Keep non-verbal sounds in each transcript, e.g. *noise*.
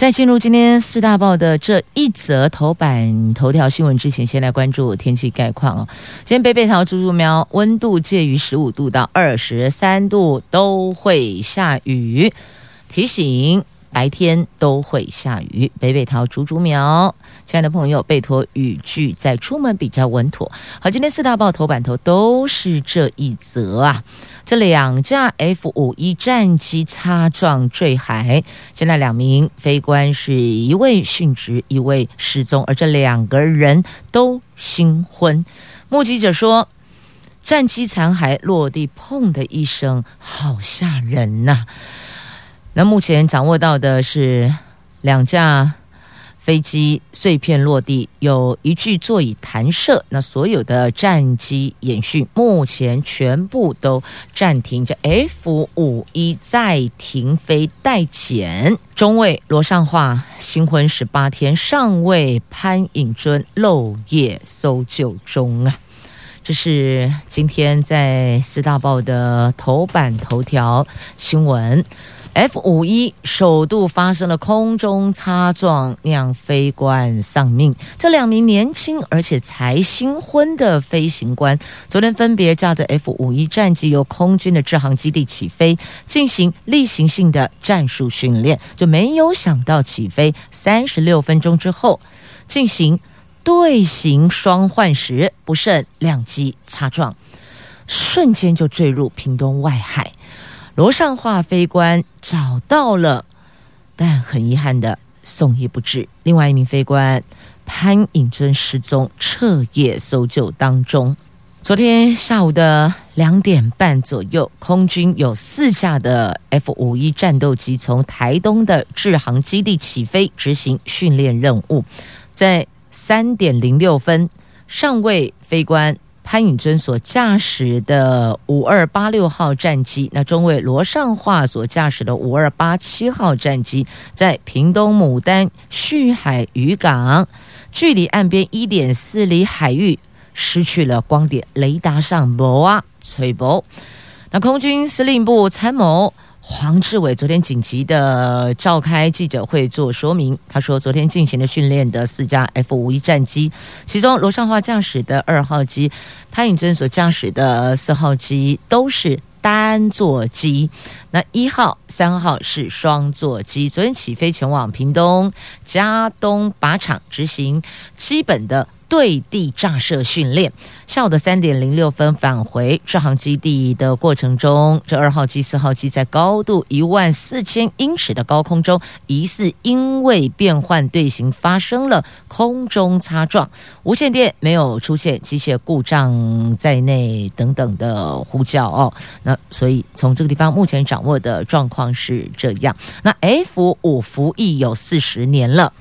在进入今天四大报的这一则头版头条新闻之前，先来关注天气概况哦。今天北北桃、竹竹苗温度介于十五度到二十三度，都会下雨。提醒。白天都会下雨，北北桃、竹竹苗，亲爱的朋友，备妥雨具再出门比较稳妥。好，今天四大报头版头都是这一则啊，这两架 F 五一战机擦撞坠海，现在两名飞官是一位殉职，一位失踪，而这两个人都新婚。目击者说，战机残骸落地，砰的一声，好吓人呐、那目前掌握到的是两架飞机碎片落地，有一具座椅弹射。那所有的战机演训目前全部都暂停着。F 五一再停飞待检。中尉罗尚化新婚十八天，上尉潘颖尊漏夜搜救中啊！这是今天在四大报的头版头条新闻。F 五一首度发生了空中擦撞，酿飞官丧命。这两名年轻而且才新婚的飞行官，昨天分别驾着 F 五一战机由空军的制航基地起飞，进行例行性的战术训练。就没有想到起飞三十六分钟之后，进行队形双换时，不慎两机擦撞，瞬间就坠入屏东外海。罗尚化飞官找到了，但很遗憾的送医不治。另外一名飞官潘颖尊失踪，彻夜搜救当中。昨天下午的两点半左右，空军有四架的 F 五一战斗机从台东的制航基地起飞，执行训练任务。在三点零六分，上尉飞官。潘颖尊所驾驶的五二八六号战机，那中尉罗尚化所驾驶的五二八七号战机，在屏东牡丹旭海渔港，距离岸边一点四里海域，失去了光点，雷达上无啊，吹无。那空军司令部参谋。黄志伟昨天紧急的召开记者会做说明，他说，昨天进行的训练的四架 F 五一战机，其中罗尚华驾驶的二号机，潘颖尊所驾驶的四号机都是单座机，那一号、三号是双座机。昨天起飞前往屏东嘉东靶场执行基本的。对地炸射训练，下午的三点零六分返回志航基地的过程中，这二号机、四号机在高度一万四千英尺的高空中，疑似因为变换队形发生了空中擦撞，无线电没有出现机械故障在内等等的呼叫哦。那所以从这个地方目前掌握的状况是这样。那 F 五服役有四十年了。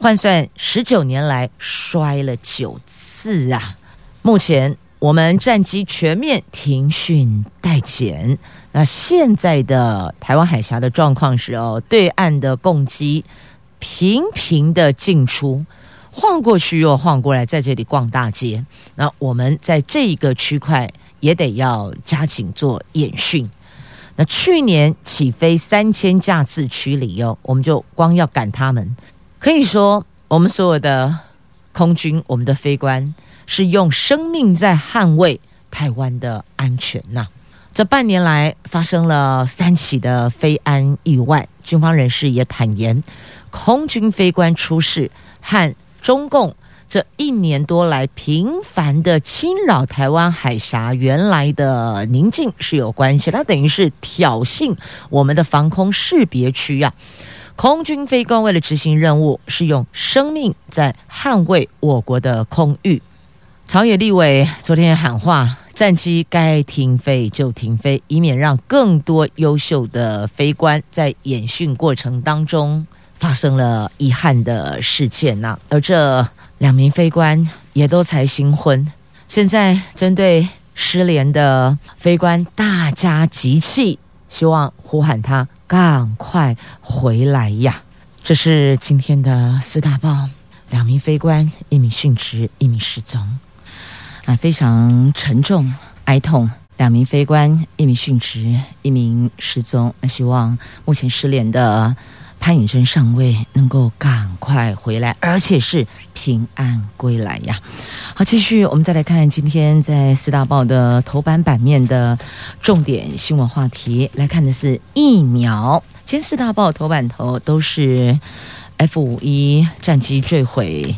换算十九年来摔了九次啊！目前我们战机全面停训待检。那现在的台湾海峡的状况是哦，对岸的共机频频的进出，晃过去又晃过来，在这里逛大街。那我们在这一个区块也得要加紧做演训。那去年起飞三千架次驱离哦，我们就光要赶他们。可以说，我们所有的空军，我们的飞官是用生命在捍卫台湾的安全呐。这半年来发生了三起的飞安意外，军方人士也坦言，空军飞官出事和中共这一年多来频繁的侵扰台湾海峡原来的宁静是有关系，它等于是挑衅我们的防空识别区啊。空军飞官为了执行任务，是用生命在捍卫我国的空域。朝野立委昨天喊话，战机该停飞就停飞，以免让更多优秀的飞官在演训过程当中发生了遗憾的事件呐、而这两名飞官也都才新婚，现在针对失联的飞官，大家集气，希望呼喊他赶快回来呀！这是今天的四大报，两名飞官，一名殉职，一名失踪，啊，非常沉重哀痛。两名飞官，一名殉职，一名失踪。那希望目前失联的潘颖珍上尉能够赶快回来，而且是平安归来呀！好，继续，我们再来看今天在四大报的头版版面的重点新闻话题，来看的是疫苗。今天四大报头版头都是 F 五一战机坠毁，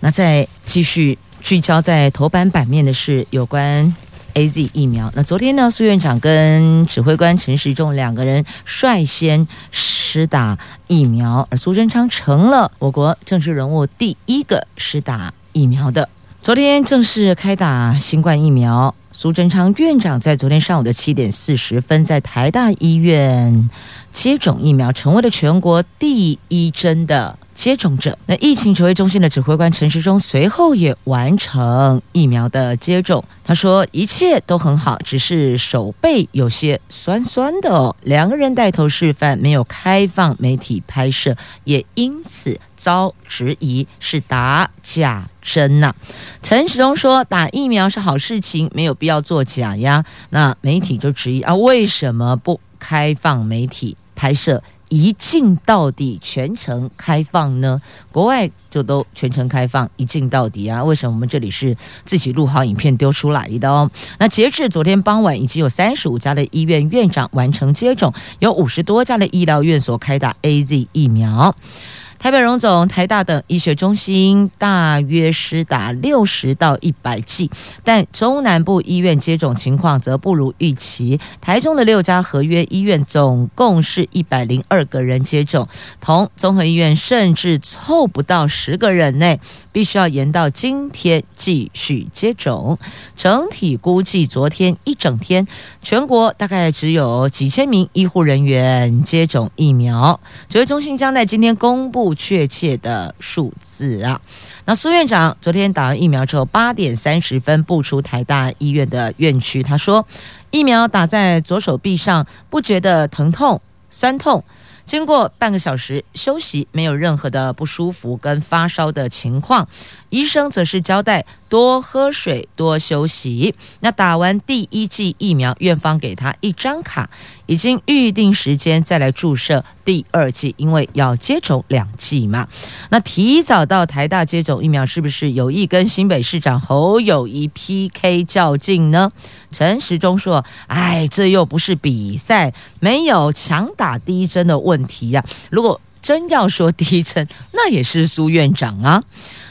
那再继续聚焦在头版版面的是有关。AZ 疫苗，那昨天呢，苏院长跟指挥官陈时中两个人率先施打疫苗，而苏贞昌成了我国政治人物第一个施打疫苗的。昨天正式开打新冠疫苗，苏贞昌院长在昨天上午的七点四十分，在台大医院接种疫苗，成为了全国第一针的。接种者，那疫情指挥中心的指挥官陈时中随后也完成疫苗的接种。他说一切都很好，只是手背有些酸酸的哦。两个人带头示范，没有开放媒体拍摄，也因此遭质疑是打假针呐。陈时中说打疫苗是好事情，没有必要作假呀。那媒体就质疑啊，为什么不开放媒体拍摄？一镜到底，全程开放呢？国外就都全程开放，一镜到底啊？为什么我们这里是自己录好影片丢出来的哦？那截至昨天傍晚，已经有三十五家的医院院长完成接种，有五十多家的医疗院所开打 AZ 疫苗。台北荣总、台大等医学中心大约施打六十到一百剂，但中南部医院接种情况则不如预期。台中的六家合约医院总共是一百零二个人接种，同综合医院甚至凑不到十个人内。必须要延到今天继续接种。整体估计，昨天一整天，全国大概只有几千名医护人员接种疫苗。指挥中心将在今天公布确切的数字啊。那苏院长昨天打完疫苗之后，八点三十分步出台大医院的院区，他说：“疫苗打在左手臂上，不觉得疼痛、酸痛。”经过半个小时休息，没有任何的不舒服跟发烧的情况。医生则是交代多喝水、多休息。那打完第一剂疫苗，院方给他一张卡，已经预定时间再来注射第二剂，因为要接种两剂嘛。那提早到台大接种疫苗，是不是有意跟新北市长侯友宜 PK 较劲呢？陈时中说：“哎，这又不是比赛，没有强打第一针的问题呀、如果真要说第一针，那也是苏院长啊。”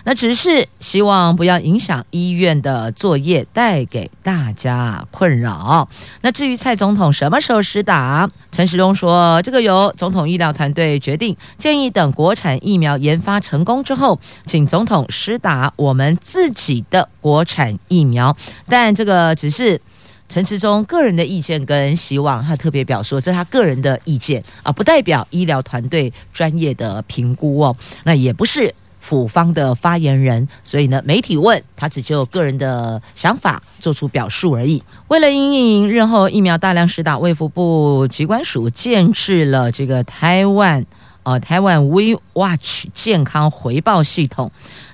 那只是希望不要影响医院的作业，带给大家困扰。那至于蔡总统什么时候施打，陈时中说，这个由总统医疗团队决定，建议等国产疫苗研发成功之后，请总统施打我们自己的国产疫苗。但这个只是陈时中个人的意见跟希望，他特别表述这是他个人的意见啊，不代表医疗团队专业的评估哦。那也不是。府方的发言人，所以呢，媒体问他只就个人的想法做出表述而已。为了因应日后疫苗大量施打，卫福部机关署建制了这个台湾呃台湾 We Watch 健康回报系统。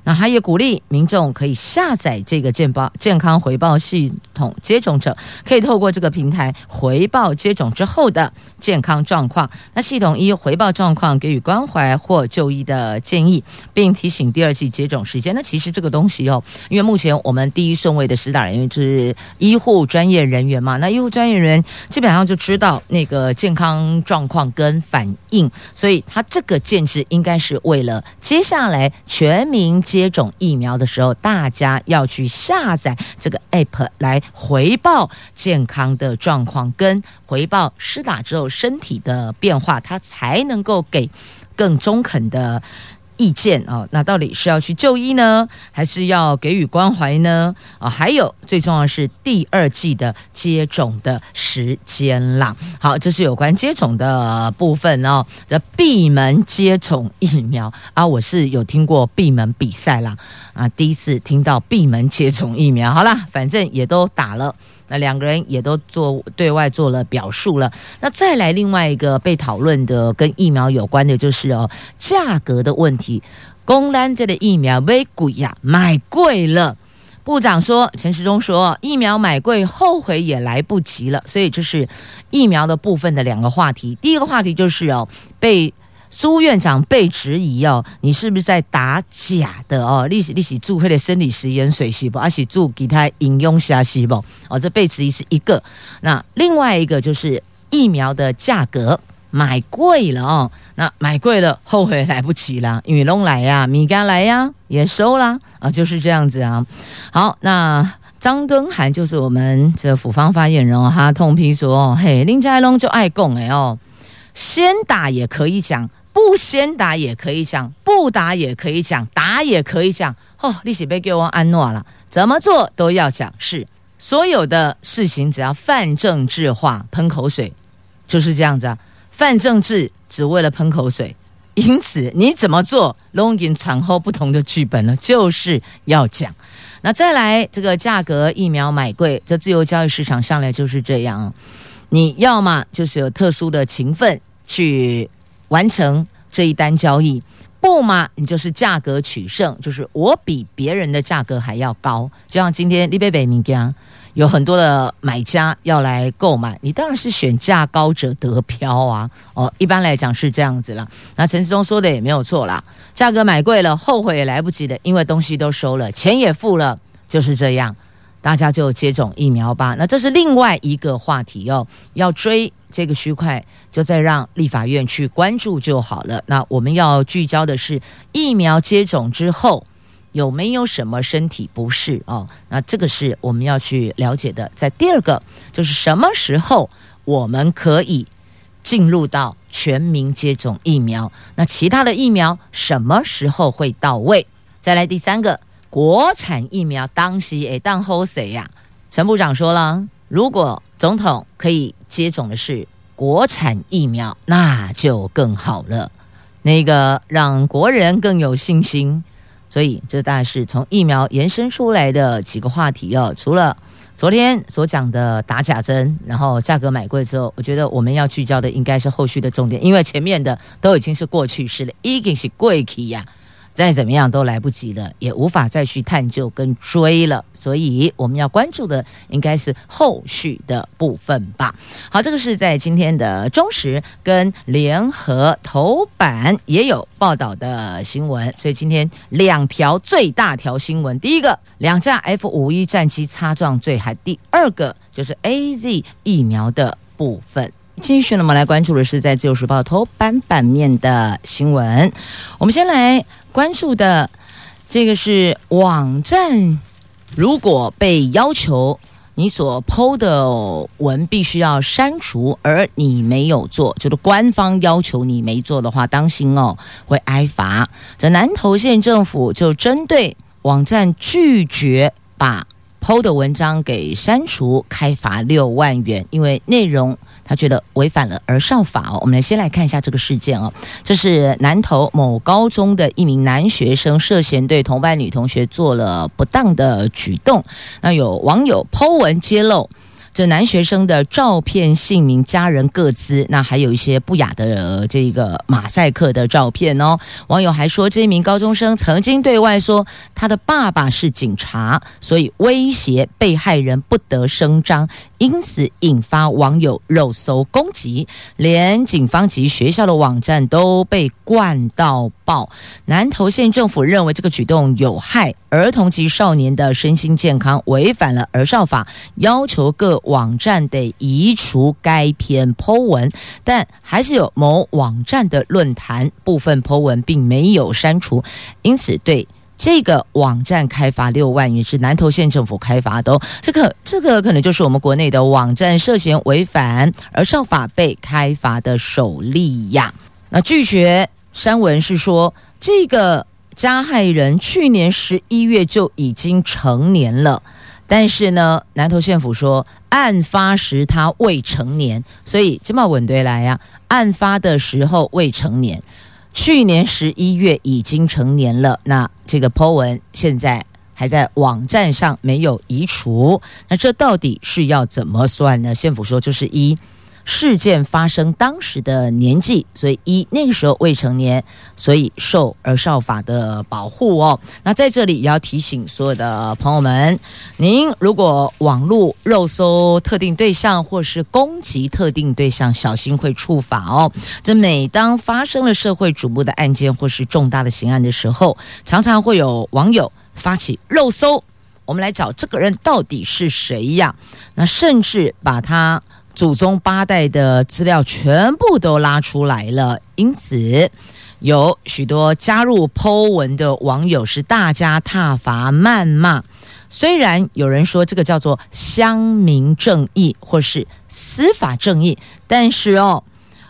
那他也鼓励民众可以下载这个健保健康回报系统，接种者可以透过这个平台回报接种之后的健康状况。那系统一回报状况给予关怀或就医的建议，并提醒第二剂接种时间。那其实这个东西哦，因为目前我们第一顺位的施打人员就是医护专业人员嘛，那医护专业人员基本上就知道那个健康状况跟反应，所以他这个建制应该是为了接下来全民。接种疫苗的时候，大家要去下载这个 app 来回报健康的状况，跟回报施打之后身体的变化，它才能够给更中肯的意见哦，那到底是要去就医呢，还是要给予关怀呢？啊，还有最重要是第二季的接种的时间啦。好，这是有关接种的部分哦。这闭门接种疫苗啊，我是有听过闭门比赛啦，啊，第一次听到闭门接种疫苗。好啦，反正也都打了。那两个人也都做对外做了表述了。那再来另外一个被讨论的跟疫苗有关的，就是哦价格的问题。公单这的疫苗买贵呀，买贵了。部长说，陈时中说，疫苗买贵，后悔也来不及了。所以这是疫苗的部分的两个话题。第一个话题就是哦被。苏院长被质疑哦，你是不是在打假的哦？利息利息注会的生理食盐水细胞，而且注给他饮用下细胞哦，这被质疑是一个。那另外一个就是疫苗的价格买贵了哦，那买贵了后悔来不及了，因为龙来呀，米干来呀，也收了啊，就是这样子啊。好，那张敦涵就是我们这府方发言人哦，他痛批说：嘿，林佳龙就爱讲哎哦，先打也可以讲。不先打也可以讲，不打也可以讲，打也可以讲。哦，利息被给我安诺了，怎么做都要讲。是所有的事情，只要泛政治化，喷口水就是这样子啊。泛政治只为了喷口水，因此你怎么做，龙吟产后不同的剧本呢？就是要讲。那再来这个价格，疫苗买贵，这自由交易市场上来就是这样。你要么就是有特殊的情分去。完成这一单交易，不嘛？你就是价格取胜，就是我比别人的价格还要高。就像今天立贝贝名家有很多的买家要来购买，你当然是选价高者得标啊。哦，一般来讲是这样子了。那陈时中说的也没有错啦，价格买贵了，后悔也来不及的，因为东西都收了，钱也付了，就是这样。大家就接种疫苗吧。那这是另外一个话题哦，要追这个区块。就再让立法院去关注就好了。那我们要聚焦的是疫苗接种之后有没有什么身体不适哦？那这个是我们要去了解的。在第二个就是什么时候我们可以进入到全民接种疫苗？那其他的疫苗什么时候会到位？再来第三个，国产疫苗当时诶当候谁呀？陈部长说了，如果总统可以接种的是。国产疫苗那就更好了，那个让国人更有信心。所以这大概是从疫苗延伸出来的几个话题哦。除了昨天所讲的打假针，然后价格买贵之后，我觉得我们要聚焦的应该是后续的重点，因为前面的都已经是过去式了，已经是贵气呀。再怎么样都来不及了，也无法再去探究跟追了，所以我们要关注的应该是后续的部分吧。好，这个是在今天的中时跟联合头版也有报道的新闻，所以今天两条最大条新闻，第一个两架 F 五一战机擦撞坠海，第二个就是 AZ 疫苗的部分。继续呢，我们来关注的是在《自由时报》头版版面的新闻。我们先来关注的这个是网站，如果被要求你所 PO 的文必须要删除，而你没有做，就是官方要求你没做的话，当心哦，会挨罚。这南投县政府就针对网站拒绝把 PO 的文章给删除，开罚六万元，因为内容。他觉得违反了儿少法哦，我们来先来看一下这个事件哦。这是南投某高中的一名男学生涉嫌对同班女同学做了不当的举动，那有网友 PO 文揭露。这男学生的照片、姓名、家人个资，那还有一些不雅的这个马赛克的照片哦。网友还说，这名高中生曾经对外说他的爸爸是警察，所以威胁被害人不得声张，因此引发网友肉搜攻击，连警方及学校的网站都被灌到爆。南投县政府认为这个举动有害儿童及少年的身心健康，违反了儿少法，要求各。网站得移除该篇 po 文，但还是有某网站的论坛部分 po 文并没有删除，因此对这个网站开罚六万元，是南投县政府开罚的哦。这个 *laughs* 这个可能就是我们国内的网站涉嫌违反而上法被开罚的首例呀。那拒绝删文是说。这个加害人去年十一月就已经成年了，但是呢，南投县府说案发时他未成年，所以这么稳对来呀、案发的时候未成年，去年十一月已经成年了。那这个 po 文现在还在网站上没有移除，那这到底是要怎么算呢？县府说就是一。事件发生当时的年纪，所以一那个时候未成年，所以受儿少法的保护哦。那在这里也要提醒所有的朋友们，您如果网络肉搜特定对象或是攻击特定对象，小心会触法哦。这每当发生了社会瞩目的案件或是重大的刑案的时候，常常会有网友发起肉搜，我们来找这个人到底是谁呀？那甚至把他。祖宗八代的资料全部都拉出来了，因此有许多加入 Po 文的网友是大加挞伐谩骂。虽然有人说这个叫做乡民正义或是司法正义，但是哦，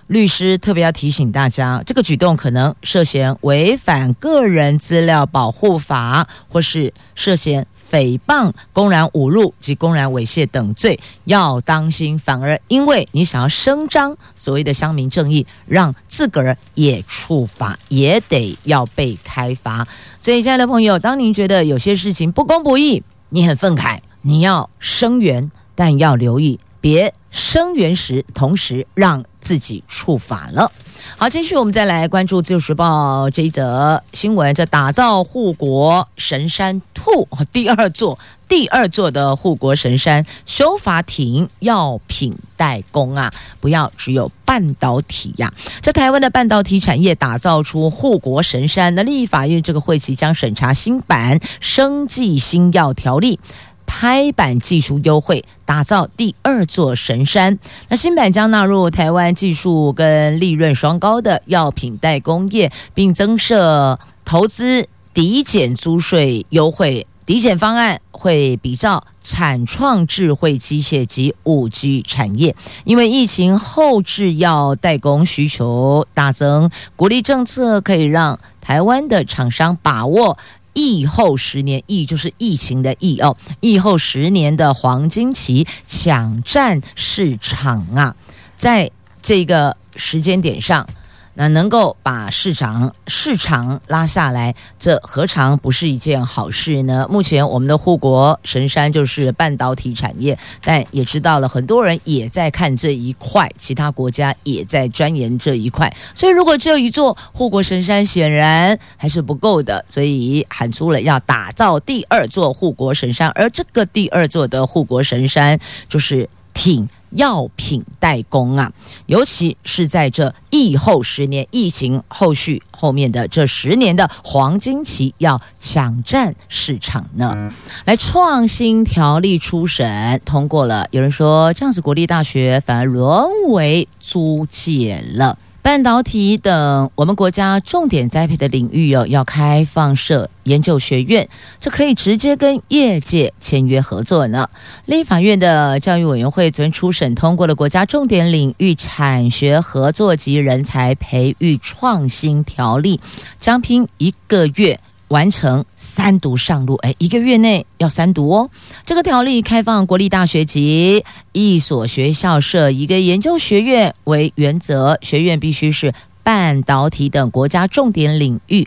律师特别要提醒大家，这个举动可能涉嫌违反个人资料保护法，或是涉嫌。诽谤、公然侮辱及公然猥亵等罪要当心，反而因为你想要声张所谓的乡民正义，让自个儿也触法，也得要被开罚。所以，亲爱的朋友，当您觉得有些事情不公不义，你很愤慨，你要声援，但要留意，别声援时同时让自己触法了。好，继续我们再来关注《自由时报》这一则新闻。这打造护国神山，to 第二座，第二座的护国神山修法挺药品代工啊，不要只有半导体呀、啊。在台湾的半导体产业打造出护国神山，那立法院这个会期将审查新版生技新药条例。拍板技术优惠，打造第二座神山。那新版将纳入台湾技术跟利润双高的药品代工业，并增设投资抵减租税优惠。抵减方案会比照产创智慧机械及五 G 产业，因为疫情后制药代工需求大增，鼓励政策可以让台湾的厂商把握。疫后十年，疫就是疫情的疫哦。疫后十年的黄金期，抢占市场啊，在这个时间点上。那能够把市场市场拉下来，这何尝不是一件好事呢？目前我们的护国神山就是半导体产业，但也知道了很多人也在看这一块，其他国家也在钻研这一块。所以如果只有一座护国神山，显然还是不够的，所以喊出了要打造第二座护国神山，而这个第二座的护国神山就是挺。药品代工啊，尤其是在这疫后十年，疫情后续后面的这十年的黄金期，要抢占市场呢。来，创新条例初审通过了，有人说这样子国立大学反而沦为租借了。半导体等我们国家重点栽培的领域有要开放设研究学院，这可以直接跟业界签约合作呢。立法院的教育委员会昨天初审通过了国家重点领域产学合作及人才培育创新条例，将拼一个月。完成三读上路，哎，一个月内要三读哦。这个条例开放国立大学及一所学校设一个研究学院为原则，学院必须是。半导体等国家重点领域，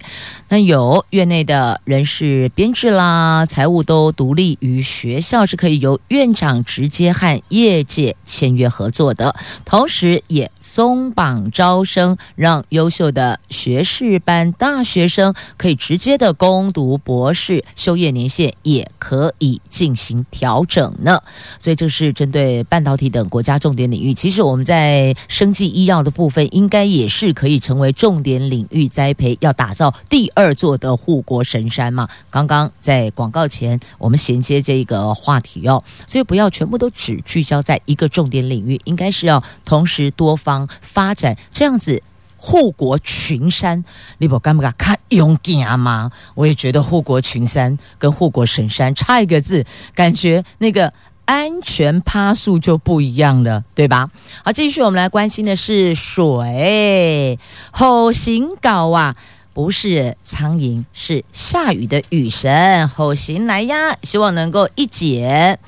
那有院内的人事编制啦，财务都独立于学校，是可以由院长直接和业界签约合作的。同时，也松绑招生，让优秀的学士班大学生可以直接的攻读博士，修业年限也可以进行调整呢。所以，这是针对半导体等国家重点领域。其实，我们在生技医药的部分，应该也是可。可以成为重点领域栽培，要打造第二座的护国神山嘛？刚刚在广告前，我们衔接这个话题哦，所以不要全部都只聚焦在一个重点领域，应该是要同时多方发展，这样子护国群山，你不敢不敢看勇敢吗？我也觉得护国群山跟护国神山差一个字，感觉那个。安全趴数就不一样了，对吧？好，继续我们来关心的是水。吼行搞啊，不是苍蝇，是下雨的雨神吼行来呀，希望能够一解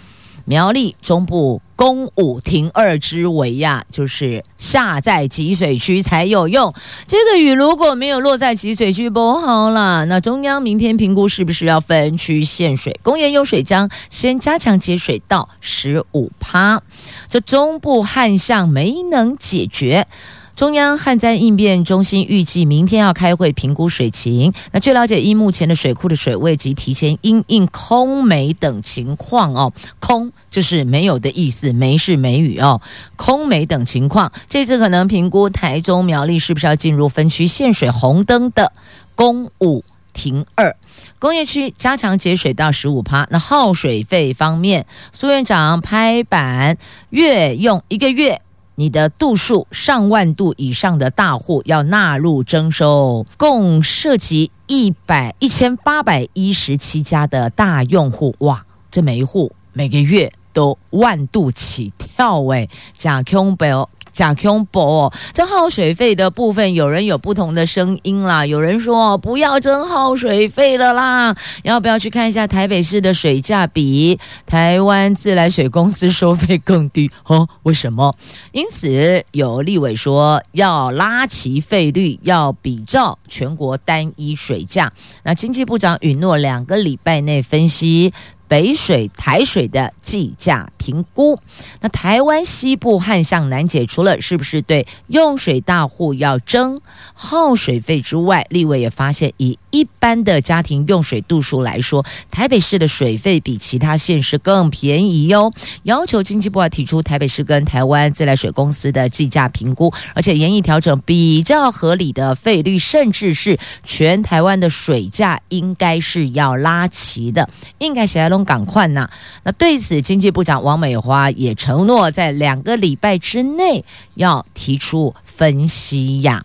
苗栗中部。公五停二之围呀，就是下在集水区才有用。这个雨如果没有落在集水区，不好啦。那中央明天评估是不是要分区限水？工业用水将先加强节水到十五趴。这中部旱象没能解决。中央旱灾应变中心预计明天要开会评估水情。那据了解，依目前的水库的水位及提前因应空没等情况哦，空就是没有的意思，没是没雨哦，空没等情况，这次可能评估台中苗栗是不是要进入分区限水红灯的公五停二，工业区加强节水到十五趴。那耗水费方面，苏院长拍板，月用一个月。你的度数上万度以上的大户要纳入征收，共涉及一百一千八百一十七家的大用户，哇，这每一户每个月都万度起跳诶，假空表。假空博，这耗水费的部分，有人有不同的声音啦。有人说不要征耗水费了啦，要不要去看一下台北市的水价比台湾自来水公司收费更低？哦，为什么？因此有立委说要拉齐费率，要比照全国单一水价。那经济部长允诺两个礼拜内分析。北水、台水的计价评估，那台湾西部旱象难解，除了是不是对用水大户要征耗水费之外，立委也发现以一般的家庭用水度数来说，台北市的水费比其他县市更便宜哟。要求经济部提出台北市跟台湾自来水公司的计价评估，而且研议调整比较合理的费率，甚至是全台湾的水价应该是要拉齐的，应该写在拢赶快呐。那对此，经济部长王美花也承诺在两个礼拜之内要提出分析呀。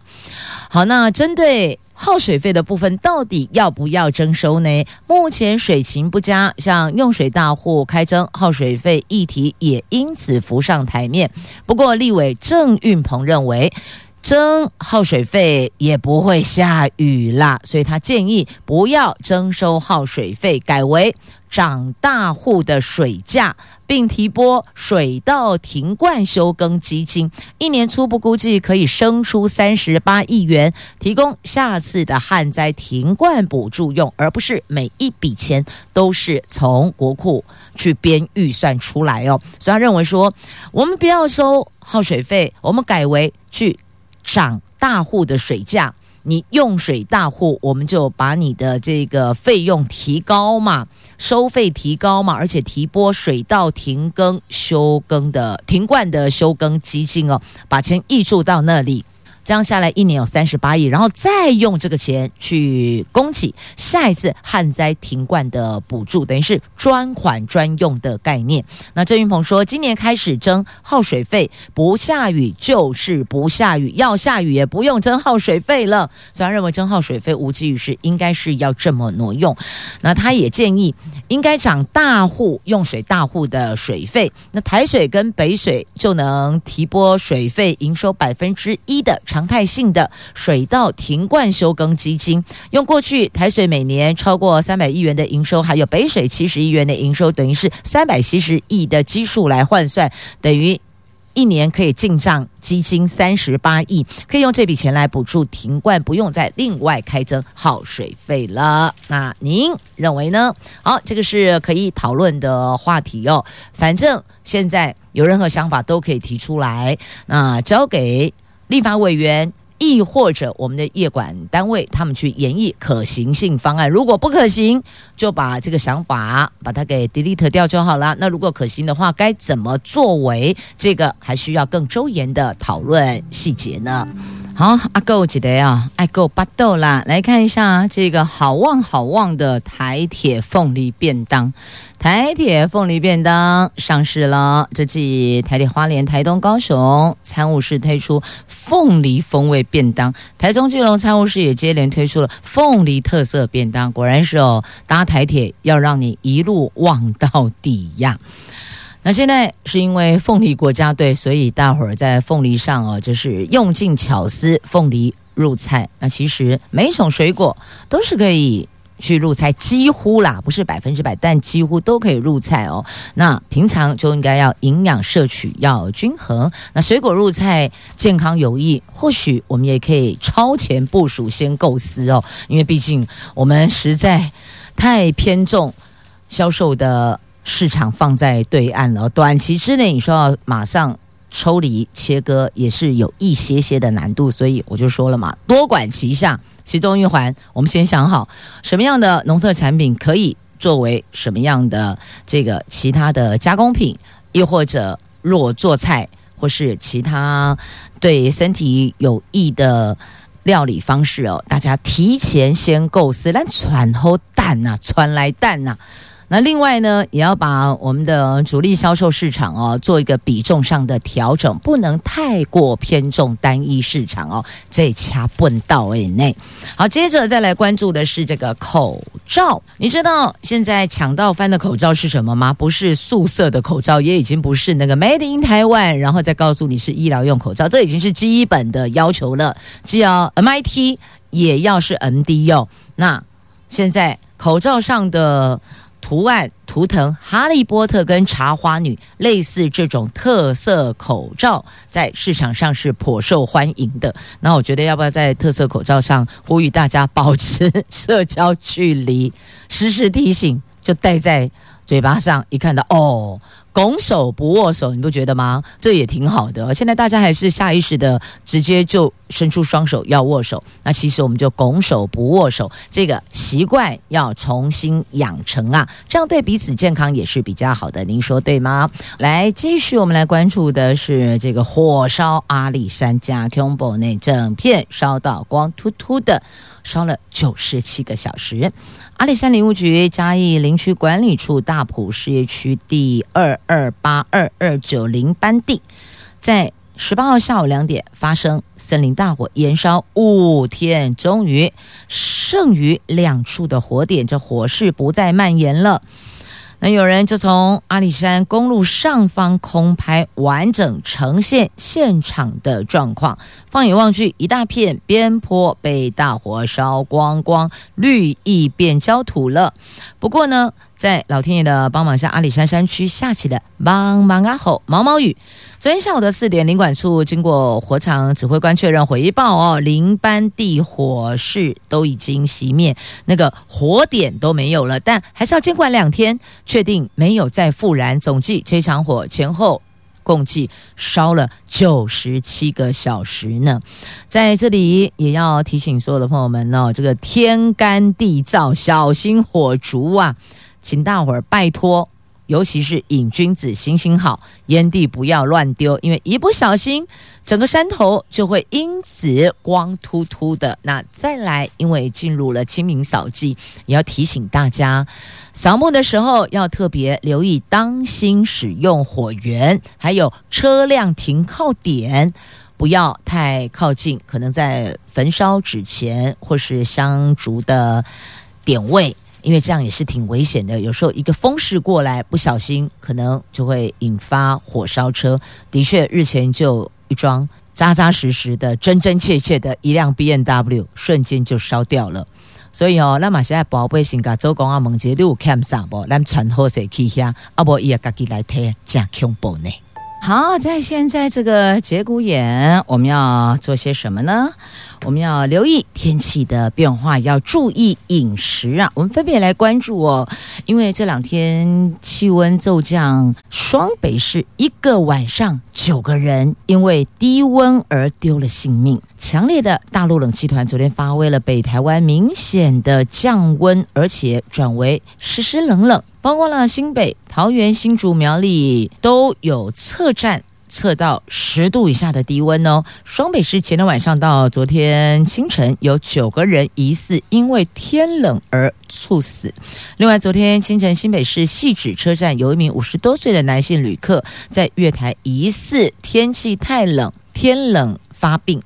好，那针对。耗水费的部分到底要不要征收呢？目前水情不佳，像用水大户开征耗水费议题也因此浮上台面。不过，立委郑运鹏认为，征耗水费也不会下雨啦，所以他建议不要征收耗水费，改为。涨大户的水价，并提拨水稻停灌休耕基金，一年初步估计可以生出三十八亿元，提供下次的旱灾停灌补助用，而不是每一笔钱都是从国库去编预算出来哦。所以他认为说，我们不要收耗水费，我们改为去涨大户的水价。你用水大户，我们就把你的这个费用提高嘛，收费提高嘛，而且提拨水稻停耕休耕的停灌的休耕基金哦，把钱溢注到那里。这样下来一年有三十八亿，然后再用这个钱去供给下一次旱灾停灌的补助，等于是专款专用的概念。那郑运鹏说，今年开始征耗水费，不下雨就是不下雨，要下雨也不用征耗水费了。虽然认为征耗水费无济于事，应该是要这么挪用。那他也建议应该涨大户用水大户的水费，那台水跟北水就能提拨水费营收百分之一的。常态性的水稻停灌休耕基金，用过去台水每年超过三百亿元的营收，还有北水七十亿元的营收，等于是三百七十亿的基数来换算，等于一年可以进账基金三十八亿，可以用这笔钱来补助停灌，不用再另外开征耗水费了。那您认为呢？好，这个是可以讨论的话题哦。反正现在有任何想法都可以提出来，那交给。立法委员，亦或者我们的业管单位，他们去研议可行性方案。如果不可行，就把这个想法把它给 delete 掉就好了。那如果可行的话，该怎么作为？这个还需要更周延的讨论细节呢。好，阿够记得啊，爱够巴豆啦。来看一下这个好旺好旺的台铁凤梨便当。台铁凤梨便当上市了，这季台铁花莲、台东、高雄餐务室推出凤梨风味便当，台中巨龙餐务室也接连推出了凤梨特色便当。果然是哦，搭台铁要让你一路旺到底呀！那现在是因为凤梨国家队，所以大伙儿在凤梨上哦，就是用尽巧思，凤梨入菜。那其实每一种水果都是可以。去入菜几乎啦，不是百分之百，但几乎都可以入菜哦。那平常就应该要营养摄取要均衡。那水果入菜健康有益，或许我们也可以超前部署，先构思哦。因为毕竟我们实在太偏重销售的市场放在对岸了，短期之内你说要马上抽离切割，也是有一些些的难度。所以我就说了嘛，多管齐下。其中一环，我们先想好什么样的农特产品可以作为什么样的这个其他的加工品，又或者若做菜或是其他对身体有益的料理方式哦，大家提前先构思，来传后蛋呐，传来蛋呐。那另外呢，也要把我们的主力销售市场哦，做一个比重上的调整，不能太过偏重单一市场哦，这掐笨到以内。好，接着再来关注的是这个口罩。你知道现在抢到翻的口罩是什么吗？不是素色的口罩，也已经不是那个 Made in Taiwan，然后再告诉你是医疗用口罩，这已经是基本的要求了。既要 MIT，也要是 MD 哦。那现在口罩上的。图案图腾，哈利波特跟茶花女类似这种特色口罩，在市场上是颇受欢迎的。那我觉得，要不要在特色口罩上呼吁大家保持社交距离，时时提醒，就戴在嘴巴上，一看到哦。拱手不握手，你不觉得吗？这也挺好的。现在大家还是下意识的直接就伸出双手要握手，那其实我们就拱手不握手，这个习惯要重新养成啊，这样对彼此健康也是比较好的。您说对吗？来，继续我们来关注的是这个火烧阿里山加 Combo 内整片烧到光秃秃的，烧了九十七个小时。阿里山林务局嘉义林区管理处大埔事业区第二二八二二九零班地，在十八号下午两点发生森林大火，延烧五天，终于剩余两处的火点，这火势不再蔓延了。那有人就从阿里山公路上方空拍完整呈现现场的状况，放眼望去，一大片边坡被大火烧光光，绿意变焦土了。不过呢，在老天爷的帮忙下，阿里山山区下起了茫茫阿吼毛毛雨。昨天下午的四点，林管处经过火场指挥官确认回报哦，林班地火势都已经熄灭，那个火点都没有了，但还是要监管两天，确定没有再复燃。总计这场火前后共计烧了九十七个小时呢。在这里也要提醒所有的朋友们哦，这个天干地燥，小心火烛啊！请大伙儿拜托。尤其是瘾君子，行行好，烟蒂不要乱丢，因为一不小心，整个山头就会因此光秃秃的。那再来，因为进入了清明扫祭，也要提醒大家，扫墓的时候要特别留意，当心使用火源，还有车辆停靠点，不要太靠近，可能在焚烧纸钱或是香烛的点位。因为这样也是挺危险的，有时候一个风势过来，不小心可能就会引发火烧车。的确，日前就一桩扎扎实实的、真真切切的一辆 BNW 瞬间就烧掉了。所以哦，那么现在宝贝性格周公啊，梦姐六 cam 上不，咱穿好势去下，阿伯也自己来听，真恐怖呢。好，在现在这个节骨眼，我们要做些什么呢？我们要留意天气的变化，要注意饮食啊！我们分别来关注哦，因为这两天气温骤降，双北市一个晚上九个人因为低温而丢了性命。强烈的大陆冷气团昨天发挥了北台湾明显的降温，而且转为湿湿冷冷，包括了新北、桃园、新竹、苗栗都有测站。测到十度以下的低温哦，双北市前天晚上到昨天清晨有九个人疑似因为天冷而猝死。另外，昨天清晨新北市汐止车站有一名五十多岁的男性旅客在月台疑似天气太冷，天冷发病，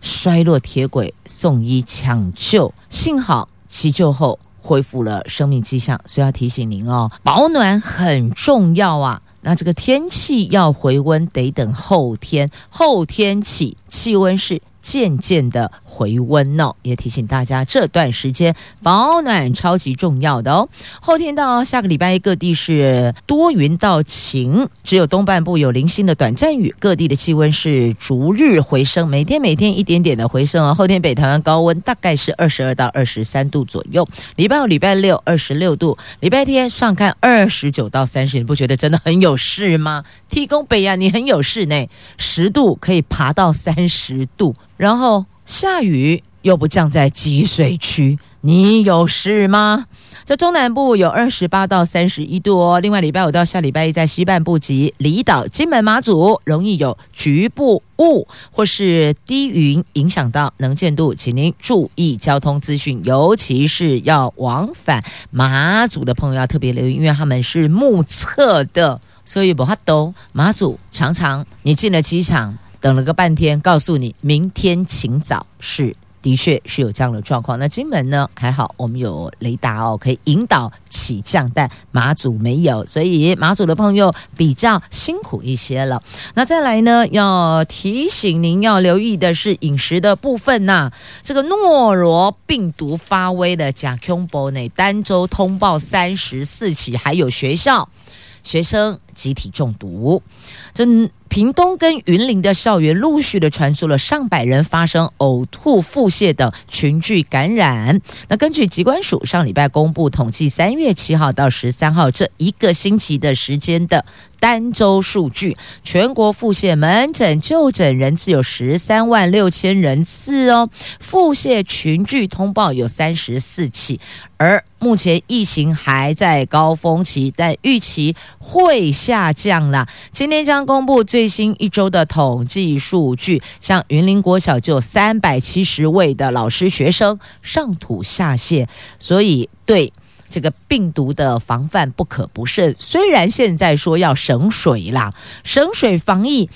摔落铁轨送医抢救，幸好急救后恢复了生命迹象。所以要提醒您哦，保暖很重要啊。那这个天气要回温，得等后天。后天起气温是渐渐的回温哦。也提醒大家，这段时间保暖超级重要的哦。后天到下个礼拜，各地是多云到晴，只有东半部有零星的短暂雨。各地的气温是逐日回升，每天每天一点点的回升哦。后天北台湾高温大概是二十二到二十三度左右，礼拜五、礼拜六二十六度，礼拜天上看二十九到三十，你不觉得真的很有势吗？提供北呀，你很有势呢，十度可以爬到三十度，然后下雨又不降在积水区，你有事吗？在中南部有二十八到三十一度哦。另外，礼拜五到下礼拜一，在西半部及离岛、金门、马祖，容易有局部雾或是低云影响到能见度，请您注意交通资讯，尤其是要往返马祖的朋友要特别留意，因为他们是目测的，所以不怕兜。马祖常常你进了机场，等了个半天，告诉你明天晴早是。的确是有这样的状况。那金门呢？还好，我们有雷达哦，可以引导起降，但马祖没有，所以马祖的朋友比较辛苦一些了。那再来呢，要提醒您要留意的是饮食的部分呐、啊。这个诺罗病毒发威的甲恐波内，单周通报三十四起，还有学校学生集体中毒。真。屏东跟云林的校园陆续的传出了上百人发生呕吐、腹泻等群聚感染。那根据疾管署上礼拜公布统计，三月七号到十三号这一个星期的时间的单周数据，全国腹泻门诊就诊人次有十三万六千人次哦，腹泻群聚通报有三十四起。而目前疫情还在高峰期，但预期会下降啦。今天将公布最最新一周的统计数据，像云林国小就有三百七十位的老师学生上吐下泻，所以对这个病毒的防范不可不慎。虽然现在说要省水啦，省水防疫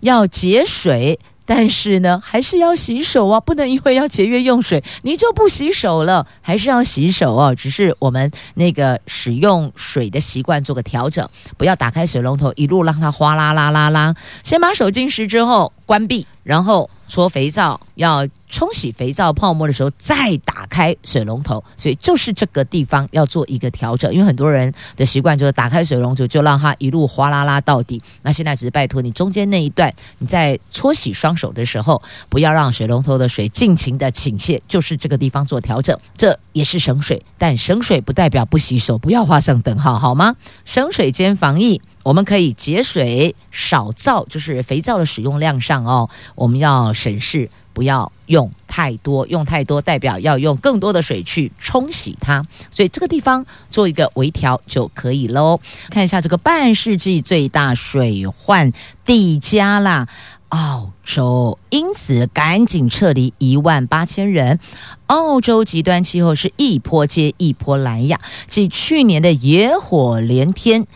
要节水。但是呢，还是要洗手啊！不能因为要节约用水，你就不洗手了。还是要洗手哦。只是我们那个使用水的习惯做个调整，不要打开水龙头一路让它哗啦啦啦啦。先把手浸湿之后关闭，然后搓肥皂要。冲洗肥皂泡沫的时候，再打开水龙头，所以就是这个地方要做一个调整。因为很多人的习惯就是打开水龙头就让它一路哗啦啦到底。那现在只是拜托你中间那一段，你在搓洗双手的时候，不要让水龙头的水尽情的倾泻，就是这个地方做调整。这也是省水，但省水不代表不洗手，不要画上等号，好吗？省水兼防疫，我们可以节水少皂，就是肥皂的使用量上哦，我们要审视。不要用太多，用太多代表要用更多的水去冲洗它，所以这个地方做一个微调就可以喽。看一下这个半世纪最大水患地加啦，澳洲因此赶紧撤离一万八千人。澳洲极端气候是一波接一波来呀，继去年的野火连天，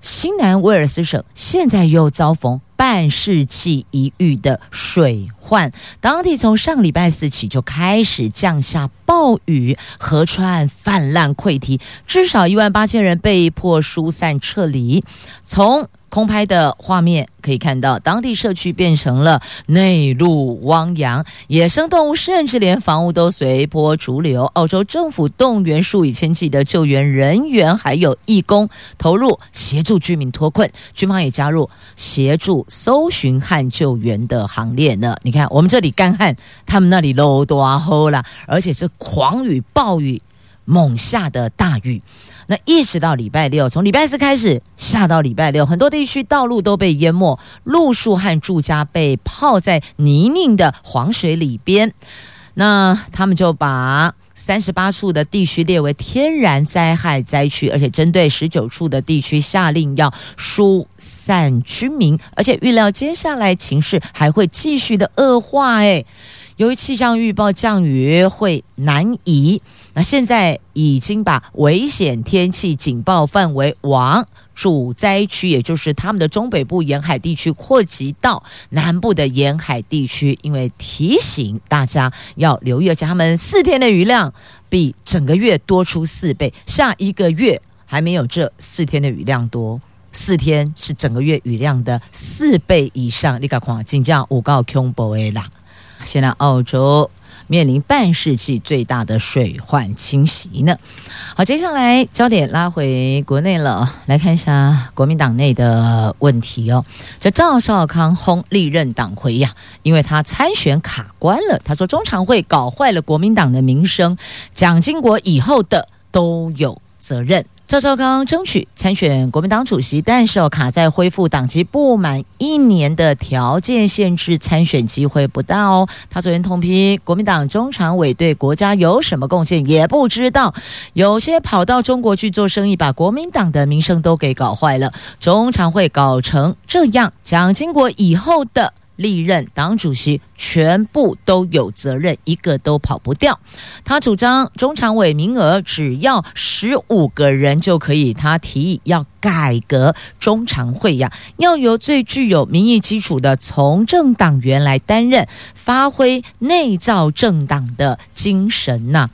新南威尔斯省现在又遭逢。半世纪一遇的水患，当地从上礼拜四起就开始降下暴雨，河川泛滥溃堤，至少一万八千人被迫疏散撤离。从空拍的画面可以看到，当地社区变成了内陆汪洋，野生动物甚至连房屋都随波逐流。澳洲政府动员数以千计的救援人员，还有义工投入协助居民脱困，军方也加入协助搜寻和救援的行列呢。你看，我们这里干旱，他们那里漏多好啦，而且是狂雨暴雨猛下的大雨。那一直到礼拜六，从礼拜四开始下到礼拜六，很多地区道路都被淹没，路树和住家被泡在泥泞的黄水里边。那他们就把三十八处的地区列为天然灾害灾区，而且针对十九处的地区下令要疏散居民，而且预料接下来情势还会继续的恶化。诶，由于气象预报降雨会南移。那现在已经把危险天气警报范围往主灾区，也就是他们的中北部沿海地区扩及到南部的沿海地区，因为提醒大家要留意，而且他们四天的雨量比整个月多出四倍，下一个月还没有这四天的雨量多，四天是整个月雨量的四倍以上。你看，看，真正有够恐怖的啦！现在澳洲面临半世纪最大的水患侵袭呢。好，接下来焦点拉回国内了，来看一下国民党内的问题哦。这赵少康轰历任党魁呀，因为他参选卡关了。他说中常会搞坏了国民党的名声，蒋经国以后的都有责任。赵少康争取参选国民党主席，但是卡在恢复党籍不满一年的条件限制，参选机会不大哦。他昨天痛批国民党中常委对国家有什么贡献也不知道，有些跑到中国去做生意，把国民党的名声都给搞坏了。中常会搞成这样，蒋经国以后的。历任党主席全部都有责任，一个都跑不掉。他主张中常委名额只要十五个人就可以。他提议要改革中常会呀，要由最具有民意基础的从政党员来担任，发挥内造政党的精神呐。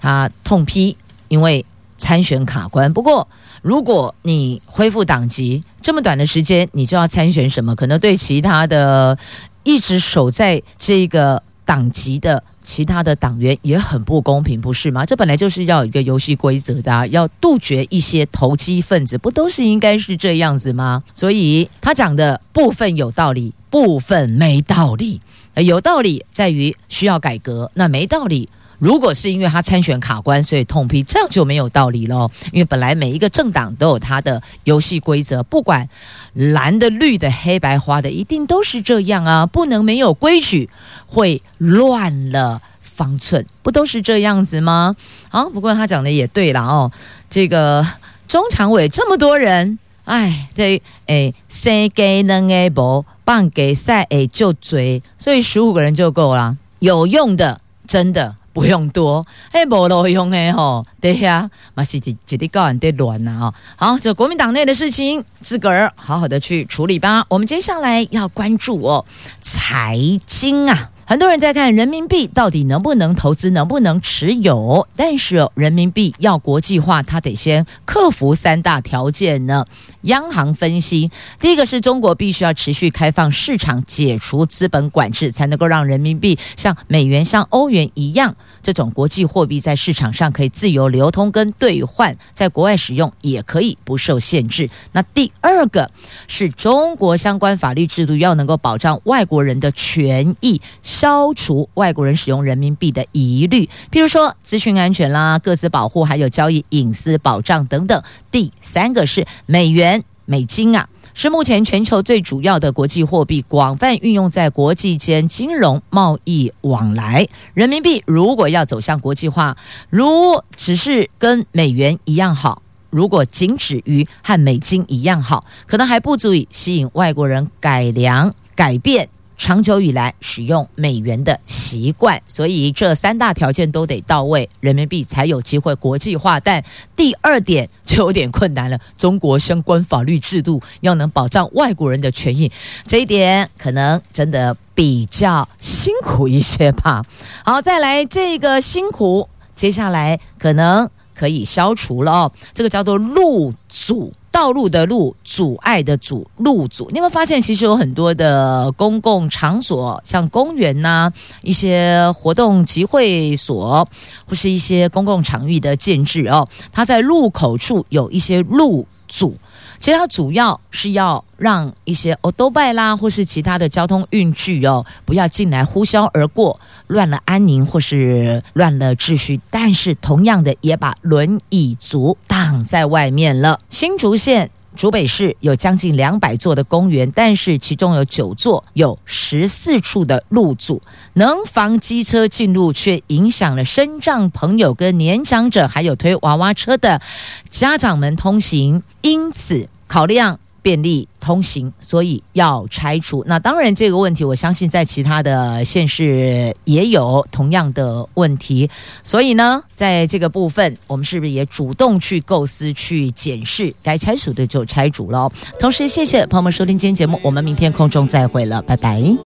他痛批，因为参选卡关。不过，如果你恢复党籍，这么短的时间，你就要参选什么？可能对其他的一直守在这个党籍的其他的党员也很不公平，不是吗？这本来就是要有一个游戏规则的啊，要杜绝一些投机分子，不都是应该是这样子吗？所以他讲的部分有道理，部分没道理。有道理在于需要改革，那没道理。如果是因为他参选卡关，所以痛批，这样就没有道理喽。因为本来每一个政党都有他的游戏规则，不管蓝的、绿的、黑白花的，一定都是这样啊！不能没有规矩，会乱了方寸，不都是这样子吗？好，不过他讲的也对了哦。这个中常委这么多人，哎，对，哎，三给能哎不，半给赛哎就追，所以十五个人就够了，有用的，真的。不用多，嘿，无路用的吼，对呀，嘛是一一啲高人在乱呐啊！好，这国民党内的事情，自个儿好好的去处理吧。我们接下来要关注哦，财经啊。很多人在看人民币到底能不能投资，能不能持有？但是人民币要国际化，它得先克服三大条件呢。央行分析，第一个是中国必须要持续开放市场，解除资本管制，才能够让人民币像美元、像欧元一样，这种国际货币在市场上可以自由流通跟兑换，在国外使用也可以不受限制。那第二个是中国相关法律制度要能够保障外国人的权益。消除外国人使用人民币的疑虑，譬如说资讯安全啦、各自保护，还有交易隐私保障等等。第三个是美元、美金啊，是目前全球最主要的国际货币，广泛运用在国际间金融贸易往来。人民币如果要走向国际化，如只是跟美元一样好，如果仅止于和美金一样好，可能还不足以吸引外国人改良改变。长久以来使用美元的习惯，所以这三大条件都得到位，人民币才有机会国际化。但第二点就有点困难了，中国相关法律制度要能保障外国人的权益，这一点可能真的比较辛苦一些吧。好，再来这个辛苦，接下来可能。可以消除了哦，这个叫做路阻，道路的路，阻碍的阻，路阻。你有没有发现，其实有很多的公共场所，像公园呐、一些活动集会所，或是一些公共场域的建制哦，它在路口处有一些路阻。其实它主要是要让一些欧都拜啦，或是其他的交通运具哦，不要进来呼啸而过，乱了安宁或是乱了秩序。但是同样的，也把轮椅族挡在外面了。新竹县。竹北市有将近两百座的公园，但是其中有九座有十四处的路阻，能防机车进入，却影响了身障朋友跟年长者，还有推娃娃车的家长们通行。因此，考量。便利通行，所以要拆除。那当然，这个问题我相信在其他的县市也有同样的问题。所以呢，在这个部分，我们是不是也主动去构思、去检视，该拆除的就拆除了？同时，谢谢朋友们收听今天节目，我们明天空中再会了，拜拜。